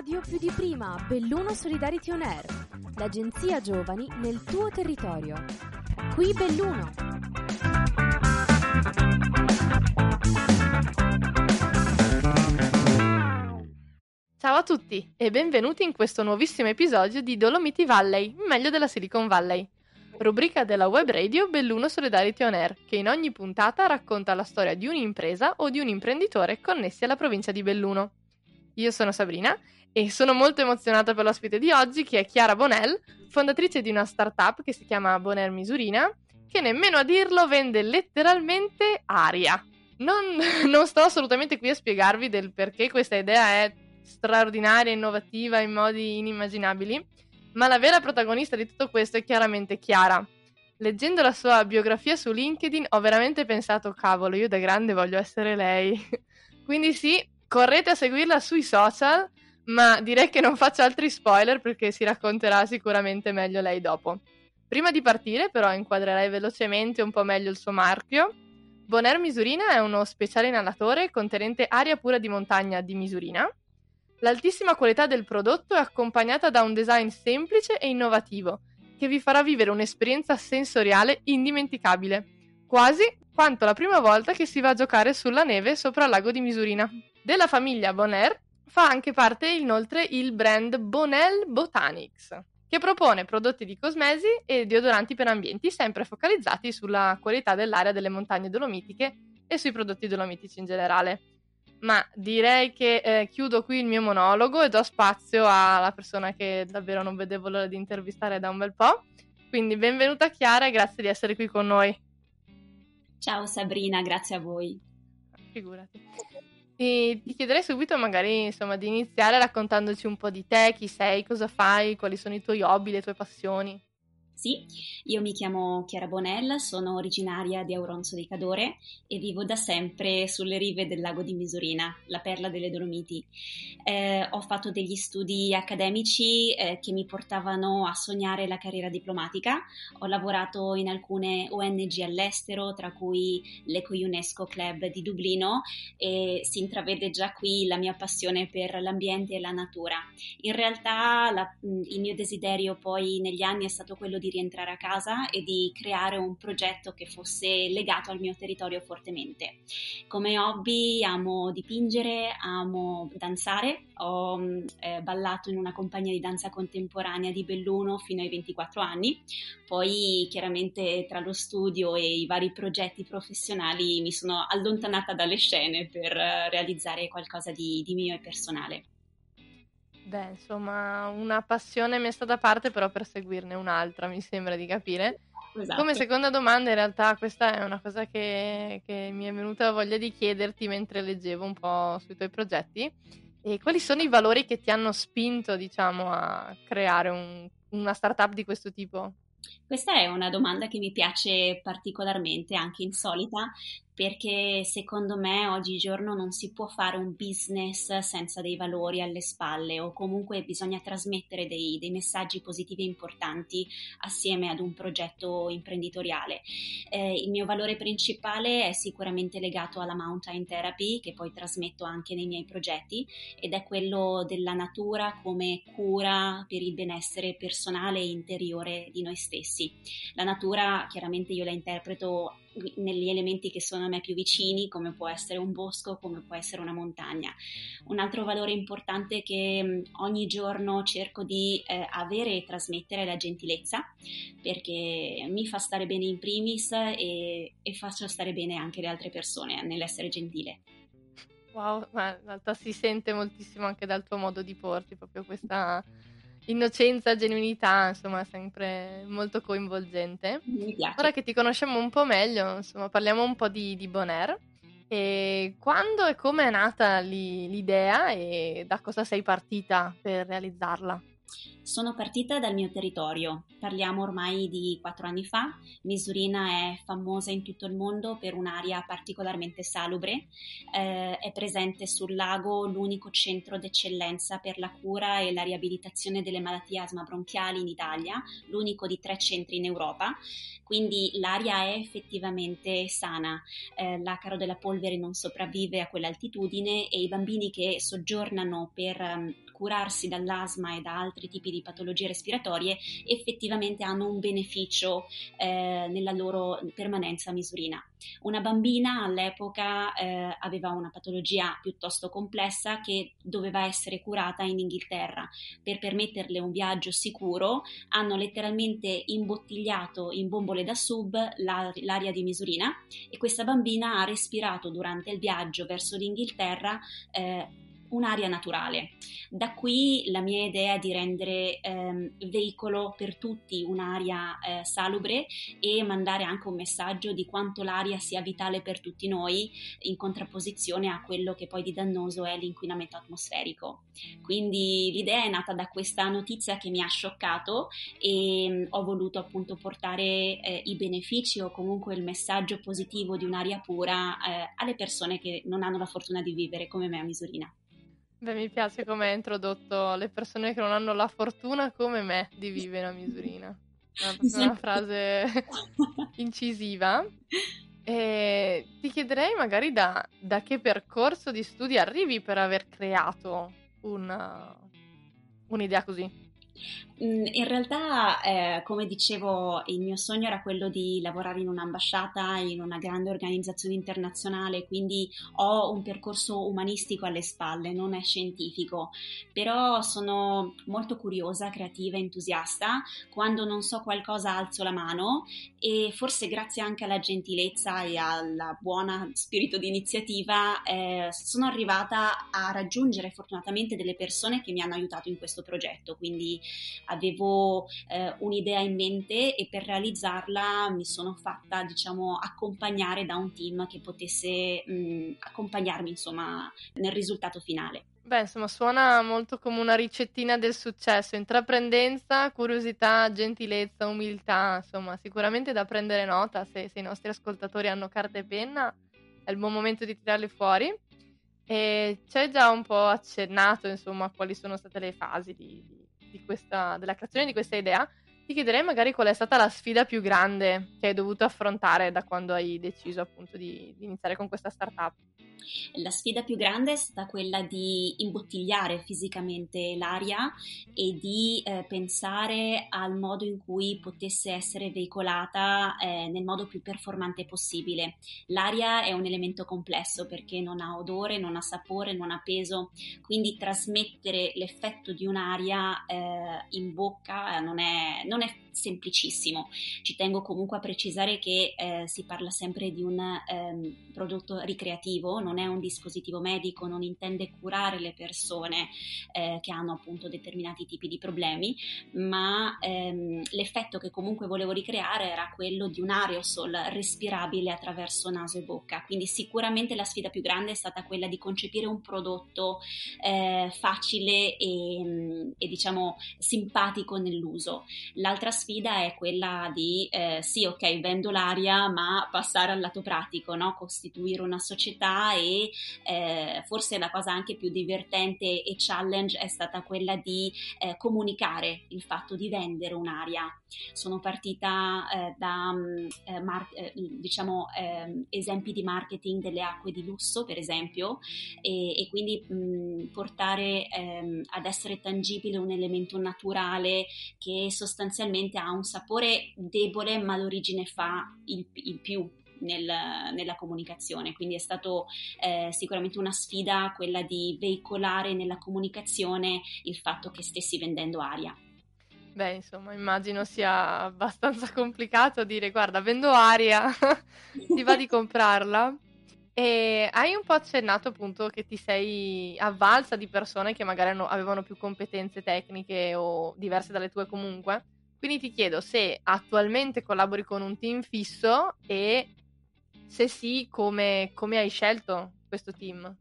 radio più di prima, Belluno Solidarity On Air, l'agenzia giovani nel tuo territorio. Qui Belluno. Ciao a tutti e benvenuti in questo nuovissimo episodio di Dolomiti Valley, meglio della Silicon Valley, rubrica della web radio Belluno Solidarity On Air, che in ogni puntata racconta la storia di un'impresa o di un imprenditore connessi alla provincia di Belluno. Io sono Sabrina e sono molto emozionata per l'ospite di oggi, che è Chiara Bonel, fondatrice di una startup che si chiama Boner Misurina, che nemmeno a dirlo vende letteralmente aria. Non, non sto assolutamente qui a spiegarvi del perché questa idea è straordinaria, innovativa in modi inimmaginabili, ma la vera protagonista di tutto questo è chiaramente Chiara. Leggendo la sua biografia su LinkedIn ho veramente pensato, cavolo, io da grande voglio essere lei. Quindi sì, correte a seguirla sui social, ma direi che non faccio altri spoiler perché si racconterà sicuramente meglio lei dopo. Prima di partire però inquadrerei velocemente un po' meglio il suo marchio. Bonaire Misurina è uno speciale inalatore contenente aria pura di montagna di Misurina. L'altissima qualità del prodotto è accompagnata da un design semplice e innovativo che vi farà vivere un'esperienza sensoriale indimenticabile, quasi quanto la prima volta che si va a giocare sulla neve sopra il lago di Misurina. Della famiglia Bonaire fa anche parte inoltre il brand Bonel Botanics, che propone prodotti di cosmesi e deodoranti per ambienti sempre focalizzati sulla qualità dell'aria delle montagne dolomitiche e sui prodotti dolomitici in generale. Ma direi che eh, chiudo qui il mio monologo e do spazio alla persona che davvero non vedevo l'ora di intervistare da un bel po'. Quindi benvenuta Chiara e grazie di essere qui con noi. Ciao Sabrina, grazie a voi. Figurati. E ti chiederei subito magari insomma di iniziare raccontandoci un po' di te, chi sei, cosa fai, quali sono i tuoi hobby, le tue passioni. Sì, io mi chiamo Chiara Bonella, sono originaria di Auronzo di Cadore e vivo da sempre sulle rive del lago di Misurina, la perla delle Dolomiti. Eh, ho fatto degli studi accademici eh, che mi portavano a sognare la carriera diplomatica. Ho lavorato in alcune ONG all'estero, tra cui l'Eco UNESCO Club di Dublino e si intravede già qui la mia passione per l'ambiente e la natura. In realtà la, il mio desiderio poi negli anni è stato quello di rientrare a casa e di creare un progetto che fosse legato al mio territorio fortemente. Come hobby amo dipingere, amo danzare, ho mm, eh, ballato in una compagnia di danza contemporanea di Belluno fino ai 24 anni, poi chiaramente tra lo studio e i vari progetti professionali mi sono allontanata dalle scene per eh, realizzare qualcosa di, di mio e personale. Beh, insomma, una passione messa da parte però per seguirne un'altra, mi sembra di capire. Esatto. Come seconda domanda, in realtà, questa è una cosa che, che mi è venuta voglia di chiederti mentre leggevo un po' sui tuoi progetti. E quali sono i valori che ti hanno spinto, diciamo, a creare un, una startup di questo tipo? Questa è una domanda che mi piace particolarmente, anche insolita, perché secondo me oggigiorno non si può fare un business senza dei valori alle spalle o comunque bisogna trasmettere dei, dei messaggi positivi e importanti assieme ad un progetto imprenditoriale. Eh, il mio valore principale è sicuramente legato alla mountain therapy che poi trasmetto anche nei miei progetti ed è quello della natura come cura per il benessere personale e interiore di noi stessi. La natura chiaramente io la interpreto negli elementi che sono a me più vicini, come può essere un bosco, come può essere una montagna. Un altro valore importante che ogni giorno cerco di eh, avere e trasmettere è la gentilezza, perché mi fa stare bene in primis e, e faccio stare bene anche le altre persone nell'essere gentile. Wow, ma in realtà si sente moltissimo anche dal tuo modo di porti proprio questa innocenza, genuinità, insomma, sempre molto coinvolgente. Ora che ti conosciamo un po' meglio, insomma, parliamo un po' di, di Bonaire. E quando e come è nata l'idea e da cosa sei partita per realizzarla? Sono partita dal mio territorio, parliamo ormai di quattro anni fa. Misurina è famosa in tutto il mondo per un'area particolarmente salubre, eh, è presente sul lago l'unico centro d'eccellenza per la cura e la riabilitazione delle malattie asma bronchiali in Italia, l'unico di tre centri in Europa, quindi l'aria è effettivamente sana, eh, l'acaro della polvere non sopravvive a quell'altitudine e i bambini che soggiornano per um, curarsi dall'asma e da altri tipi di patologie respiratorie effettivamente hanno un beneficio eh, nella loro permanenza misurina. Una bambina all'epoca eh, aveva una patologia piuttosto complessa che doveva essere curata in Inghilterra. Per permetterle un viaggio sicuro hanno letteralmente imbottigliato in bombole da sub l'aria di misurina e questa bambina ha respirato durante il viaggio verso l'Inghilterra eh, un'area naturale. Da qui la mia idea di rendere ehm, veicolo per tutti un'area eh, salubre e mandare anche un messaggio di quanto l'aria sia vitale per tutti noi in contrapposizione a quello che poi di dannoso è l'inquinamento atmosferico. Quindi l'idea è nata da questa notizia che mi ha scioccato e mh, mm, ho voluto appunto portare eh, i benefici o comunque il messaggio positivo di un'aria pura eh, alle persone che non hanno la fortuna di vivere come me a Misurina. Beh, mi piace come hai introdotto le persone che non hanno la fortuna come me di vivere a misurina. È una frase incisiva. E ti chiederei magari da, da, che percorso di studi arrivi per aver creato una, un'idea così. Mm, in realtà, eh, come dicevo, il mio sogno era quello di lavorare in un'ambasciata, in una grande organizzazione internazionale, quindi ho un percorso umanistico alle spalle, non è scientifico, però sono molto curiosa, creativa, entusiasta. Quando non so qualcosa alzo la mano e forse grazie anche alla gentilezza e al buon spirito di iniziativa eh, sono arrivata a raggiungere fortunatamente delle persone che mi hanno aiutato in questo progetto, quindi avevo eh, un'idea in mente e per realizzarla mi sono fatta, diciamo, accompagnare da un team che potesse mh, accompagnarmi, insomma, nel risultato finale. Beh, insomma, suona molto come una ricettina del successo, intraprendenza, curiosità, gentilezza, umiltà, insomma, sicuramente da prendere nota se, se i nostri ascoltatori hanno carta e penna, è il buon momento di tirarli fuori. E c'è già un po' accennato, insomma, quali sono state le fasi di, di questa, della creazione di questa idea, ti chiederei magari qual è stata la sfida più grande che hai dovuto affrontare da quando hai deciso appunto di, di iniziare con questa startup. La sfida più grande è stata quella di imbottigliare fisicamente l'aria e di eh, pensare al modo in cui potesse essere veicolata eh, nel modo più performante possibile. L'aria è un elemento complesso perché non ha odore, non ha sapore, non ha peso, quindi trasmettere l'effetto di un'aria eh, in bocca non è, non è semplicissimo. Ci tengo comunque a precisare che eh, si parla sempre di un ehm, prodotto ricreativo, non è un dispositivo medico, non intende curare le persone eh, che hanno appunto determinati tipi di problemi, ma ehm, l'effetto che comunque volevo ricreare era quello di un aerosol respirabile attraverso naso e bocca. Quindi sicuramente la sfida più grande è stata quella di concepire un prodotto eh, facile e, e diciamo simpatico nell'uso. L'altra sfida è quella di eh, sì, ok, vendo l'aria, ma passare al lato pratico, no? costituire una società e eh, forse la cosa anche più divertente e challenge è stata quella di eh, comunicare il fatto di vendere un'aria. Sono partita eh, da mm, eh, mar- eh, diciamo ehm, esempi di marketing delle acque di lusso, per esempio, e, e quindi mh, mm, portare ehm, ad essere tangibile un elemento naturale che sostanzialmente ha un sapore debole, ma l'origine fa il, il più nel, nella comunicazione, quindi è stato eh, sicuramente una sfida quella di veicolare nella comunicazione il fatto che stessi vendendo aria. Beh, insomma, immagino sia abbastanza complicato dire guarda, vendo aria, ti va di comprarla. E hai un po' accennato appunto che ti sei avvalsa di persone che magari avevano più competenze tecniche o diverse dalle tue comunque. Quindi ti chiedo se attualmente collabori con un team fisso e se sì, come, come hai scelto questo team?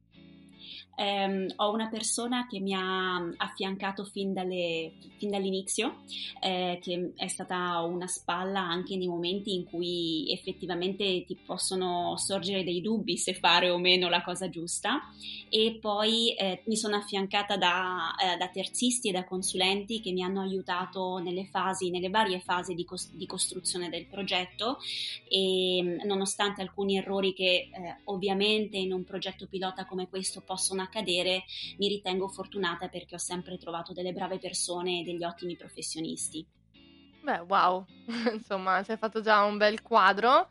Um, ho una persona che mi ha affiancato fin, dalle, fin dall'inizio, eh, che è stata una spalla anche nei momenti in cui effettivamente ti possono sorgere dei dubbi se fare o meno la cosa giusta. E poi eh, mi sono affiancata da, eh, da, terzisti e da consulenti che mi hanno aiutato nelle fasi, nelle varie fasi di, cos- di costruzione del progetto. E nonostante alcuni errori che eh, ovviamente in un progetto pilota come questo possono accadere, mi ritengo fortunata perché ho sempre trovato delle brave persone e degli ottimi professionisti. Beh, wow, insomma, si è fatto già un bel quadro.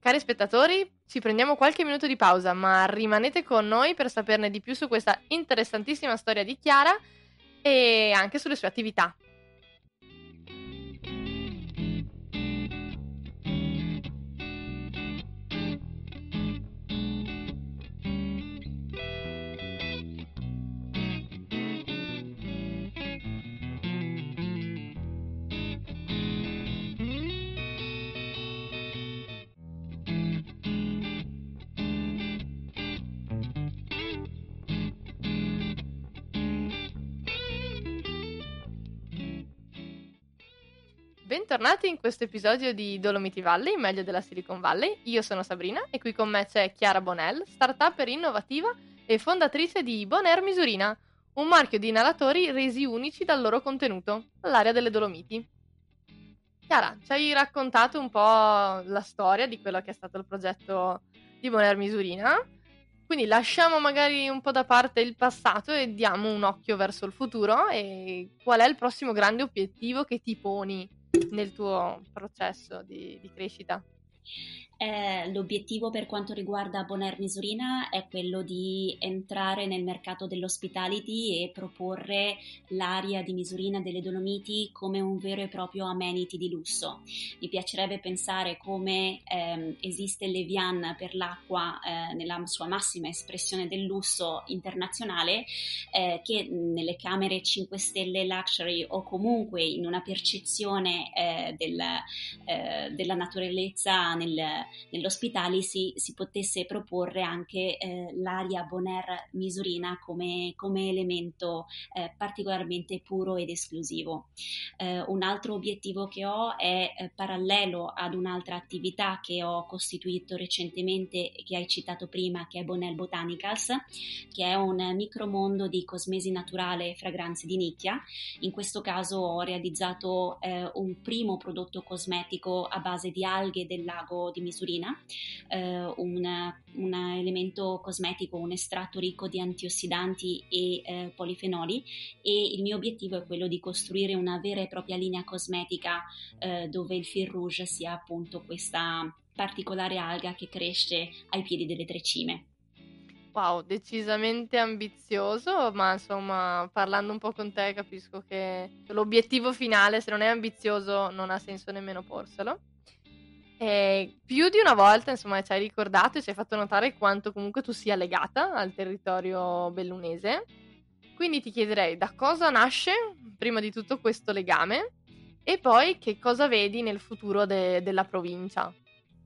Cari spettatori, ci prendiamo qualche minuto di pausa, ma rimanete con noi per saperne di più su questa interessantissima storia di Chiara e anche sulle sue attività. Bentornati in questo episodio di Dolomiti Valley, meglio della Silicon Valley. Io sono Sabrina e qui con me c'è Chiara Bonell, startup innovativa e fondatrice di Bonaire Misurina, un marchio di inalatori resi unici dal loro contenuto, l'area delle Dolomiti. Chiara, ci hai raccontato un po' la storia di quello che è stato il progetto di Bonaire Misurina, quindi lasciamo magari un po' da parte il passato e diamo un occhio verso il futuro e qual è il prossimo grande obiettivo che ti poni nel tuo processo di, di crescita? Eh, l'obiettivo per quanto riguarda Bonaire Misurina è quello di entrare nel mercato dell'hospitality e proporre l'area di Misurina delle Dolomiti come un vero e proprio amenity di lusso. Mi piacerebbe pensare come ehm, esiste l'Evian per l'acqua eh, nella sua massima espressione del lusso internazionale, eh, che nelle camere 5 stelle luxury o comunque in una percezione eh, del, eh, della naturalezza nel nell'ospitali si, si potesse proporre anche eh, l'aria Bonaire misurina come, come elemento eh, particolarmente puro ed esclusivo. Eh, un altro obiettivo che ho è eh, parallelo ad un'altra attività che ho costituito recentemente che hai citato prima, che è Bonel Botanicals, che è un micromondo di cosmesi naturale e fragranze di nicchia. In questo caso ho realizzato eh, un primo prodotto cosmetico a base di alghe del lago di Misura misurina, eh, un elemento cosmetico, un estratto ricco di antiossidanti e eh, polifenoli e il mio obiettivo è quello di costruire una vera e propria linea cosmetica eh, dove il fil rouge sia appunto questa particolare alga che cresce ai piedi delle tre cime. Wow, decisamente ambizioso, ma insomma, parlando un po' con te capisco che l'obiettivo finale, se non è ambizioso, non ha senso nemmeno porselo. E più di una volta, insomma, ci hai ricordato e ci hai fatto notare quanto comunque tu sia legata al territorio bellunese. Quindi ti chiederei da cosa nasce, prima di tutto, questo legame e poi che cosa vedi nel futuro de- della provincia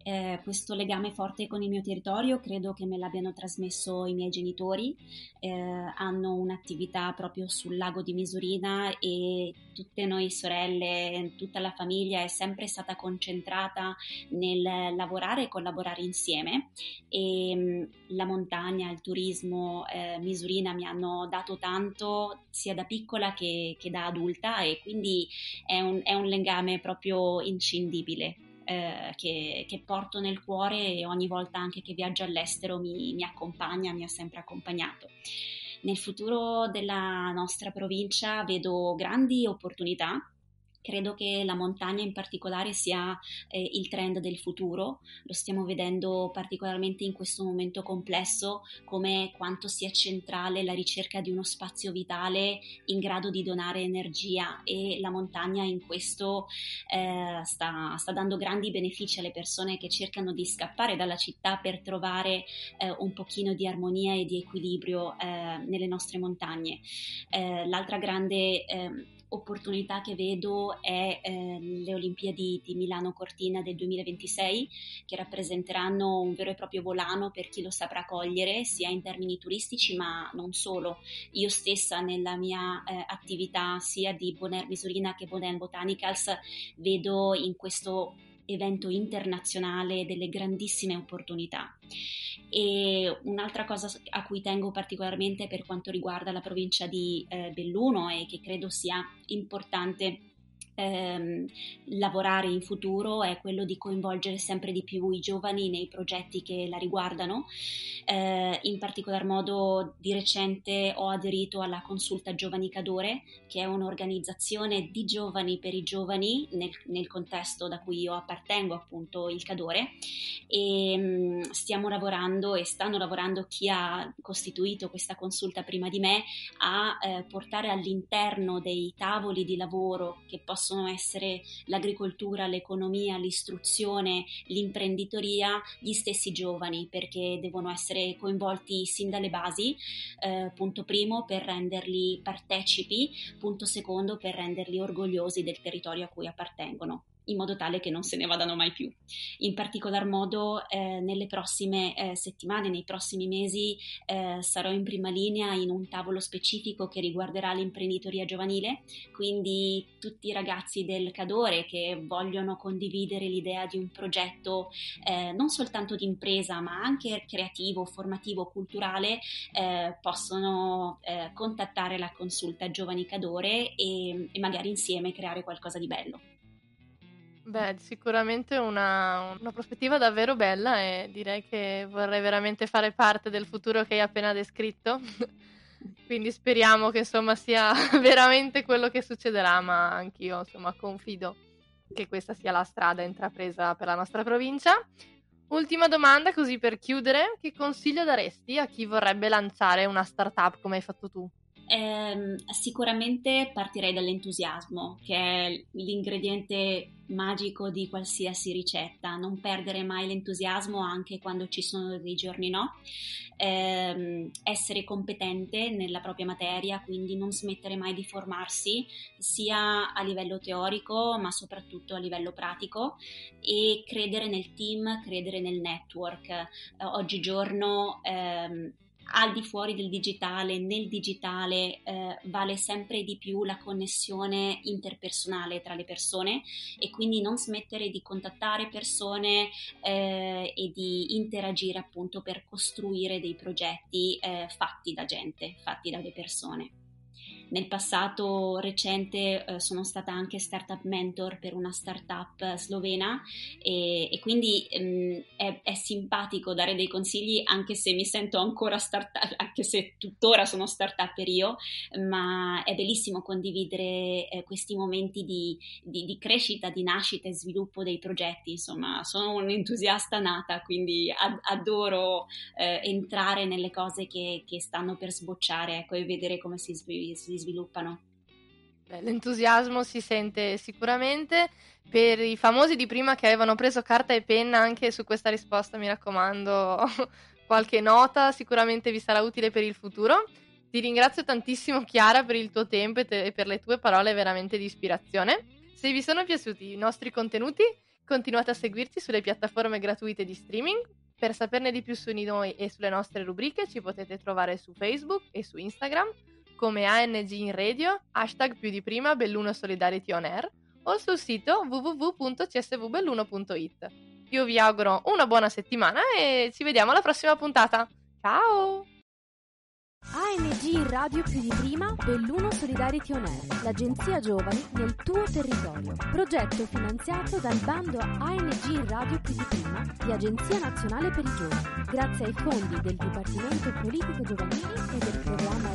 eh, questo legame forte con il mio territorio credo che me l'abbiano trasmesso i miei genitori, eh, hanno un'attività proprio sul lago di Misurina e tutte noi sorelle, tutta la famiglia è sempre stata concentrata nel lavorare e collaborare insieme. E mm, la montagna, il turismo, eh, Misurina mi hanno dato tanto sia da piccola che, che da adulta e quindi è un, è un legame proprio inscindibile eh, che, che, porto nel cuore e ogni volta anche che viaggio all'estero mi, mi accompagna, mi ha sempre accompagnato. Nel futuro della nostra provincia vedo grandi opportunità Credo che la montagna in particolare sia eh, il trend del futuro, lo stiamo vedendo particolarmente in questo momento complesso come quanto sia centrale la ricerca di uno spazio vitale in grado di donare energia e la montagna in questo eh, sta, sta, dando grandi benefici alle persone che cercano di scappare dalla città per trovare eh, un pochino di armonia e di equilibrio eh, nelle nostre montagne. Eh, l'altra grande ehm, opportunità che vedo è eh, le Olimpiadi di Milano Cortina del 2026 che rappresenteranno un vero e proprio volano per chi lo saprà cogliere sia in termini turistici ma non solo. Io stessa nella mia eh, attività sia di Bonaire Misurina che Bonaire Botanicals vedo in questo evento internazionale delle grandissime opportunità. E un'altra cosa a cui tengo particolarmente per quanto riguarda la provincia di eh, Belluno e che credo sia importante ehm, lavorare in futuro è quello di coinvolgere sempre di più i giovani nei progetti che la riguardano. Eh, in particolar modo di recente ho aderito alla Consulta Giovani Cadore, che è un'organizzazione di giovani per i giovani nel, nel contesto da cui io appartengo, appunto il Cadore, e mh, mm, stiamo lavorando e stanno lavorando chi ha costituito questa consulta prima di me a eh, portare all'interno dei tavoli di lavoro che possono possono essere l'agricoltura, l'economia, l'istruzione, l'imprenditoria, gli stessi giovani, perché devono essere coinvolti sin dalle basi, eh, punto primo per renderli partecipi, punto secondo per renderli orgogliosi del territorio a cui appartengono in modo tale che non se ne vadano mai più. In particolar modo eh, nelle prossime eh, settimane, nei prossimi mesi eh, sarò in prima linea in un tavolo specifico che riguarderà l'imprenditoria giovanile, quindi tutti i ragazzi del Cadore che vogliono condividere l'idea di un progetto eh, non soltanto di impresa ma anche creativo, formativo, culturale eh, possono eh, contattare la consulta Giovani Cadore e, e magari insieme creare qualcosa di bello. Beh, sicuramente una, una prospettiva davvero bella e direi che vorrei veramente fare parte del futuro che hai appena descritto. Quindi speriamo che insomma sia veramente quello che succederà, ma anch'io insomma confido che questa sia la strada intrapresa per la nostra provincia. Ultima domanda, così per chiudere, che consiglio daresti a chi vorrebbe lanciare una startup come hai fatto tu? Eh, sicuramente partirei dall'entusiasmo, che è l'ingrediente magico di qualsiasi ricetta, non perdere mai l'entusiasmo anche quando ci sono dei giorni no, eh, essere competente nella propria materia, quindi non smettere mai di formarsi sia a livello teorico ma soprattutto a livello pratico e credere nel team, credere nel network. Eh, oggigiorno eh, al di fuori del digitale, nel digitale eh, vale sempre di più la connessione interpersonale tra le persone e quindi non smettere di contattare persone eh, e di interagire appunto per costruire dei progetti eh, fatti da gente, fatti dalle persone. Nel passato recente eh, sono stata anche startup mentor per una startup slovena e, e quindi ehm, è, è, simpatico dare dei consigli anche se mi sento ancora startup, anche se tuttora sono startupper io, ma è bellissimo condividere eh, questi momenti di, di, di, crescita, di nascita e sviluppo dei progetti. Insomma, sono un'entusiasta nata, quindi ad, adoro eh, entrare nelle cose che, che, stanno per sbocciare ecco, e vedere come si, si sviluppano. L'entusiasmo si sente sicuramente. Per i famosi di prima che avevano preso carta e penna anche su questa risposta, mi raccomando, qualche nota sicuramente vi sarà utile per il futuro. Ti ringrazio tantissimo Chiara per il tuo tempo e, te- e per le tue parole veramente di ispirazione. Se vi sono piaciuti i nostri contenuti, continuate a seguirci sulle piattaforme gratuite di streaming. Per saperne di più su di noi e sulle nostre rubriche ci potete trovare su Facebook e su Instagram come ANG in radio, hashtag più di prima Belluno Solidarity On Air o sul sito www.csvbelluno.it. Io vi auguro una buona settimana e ci vediamo alla prossima puntata. Ciao! ANG radio più di prima, Belluno Solidarity On Air, l'agenzia giovani nel tuo territorio. Progetto finanziato dal bando ANG radio più di prima di Agenzia Nazionale per i Giovani, grazie ai fondi del Dipartimento Politiche Giovanili e del programma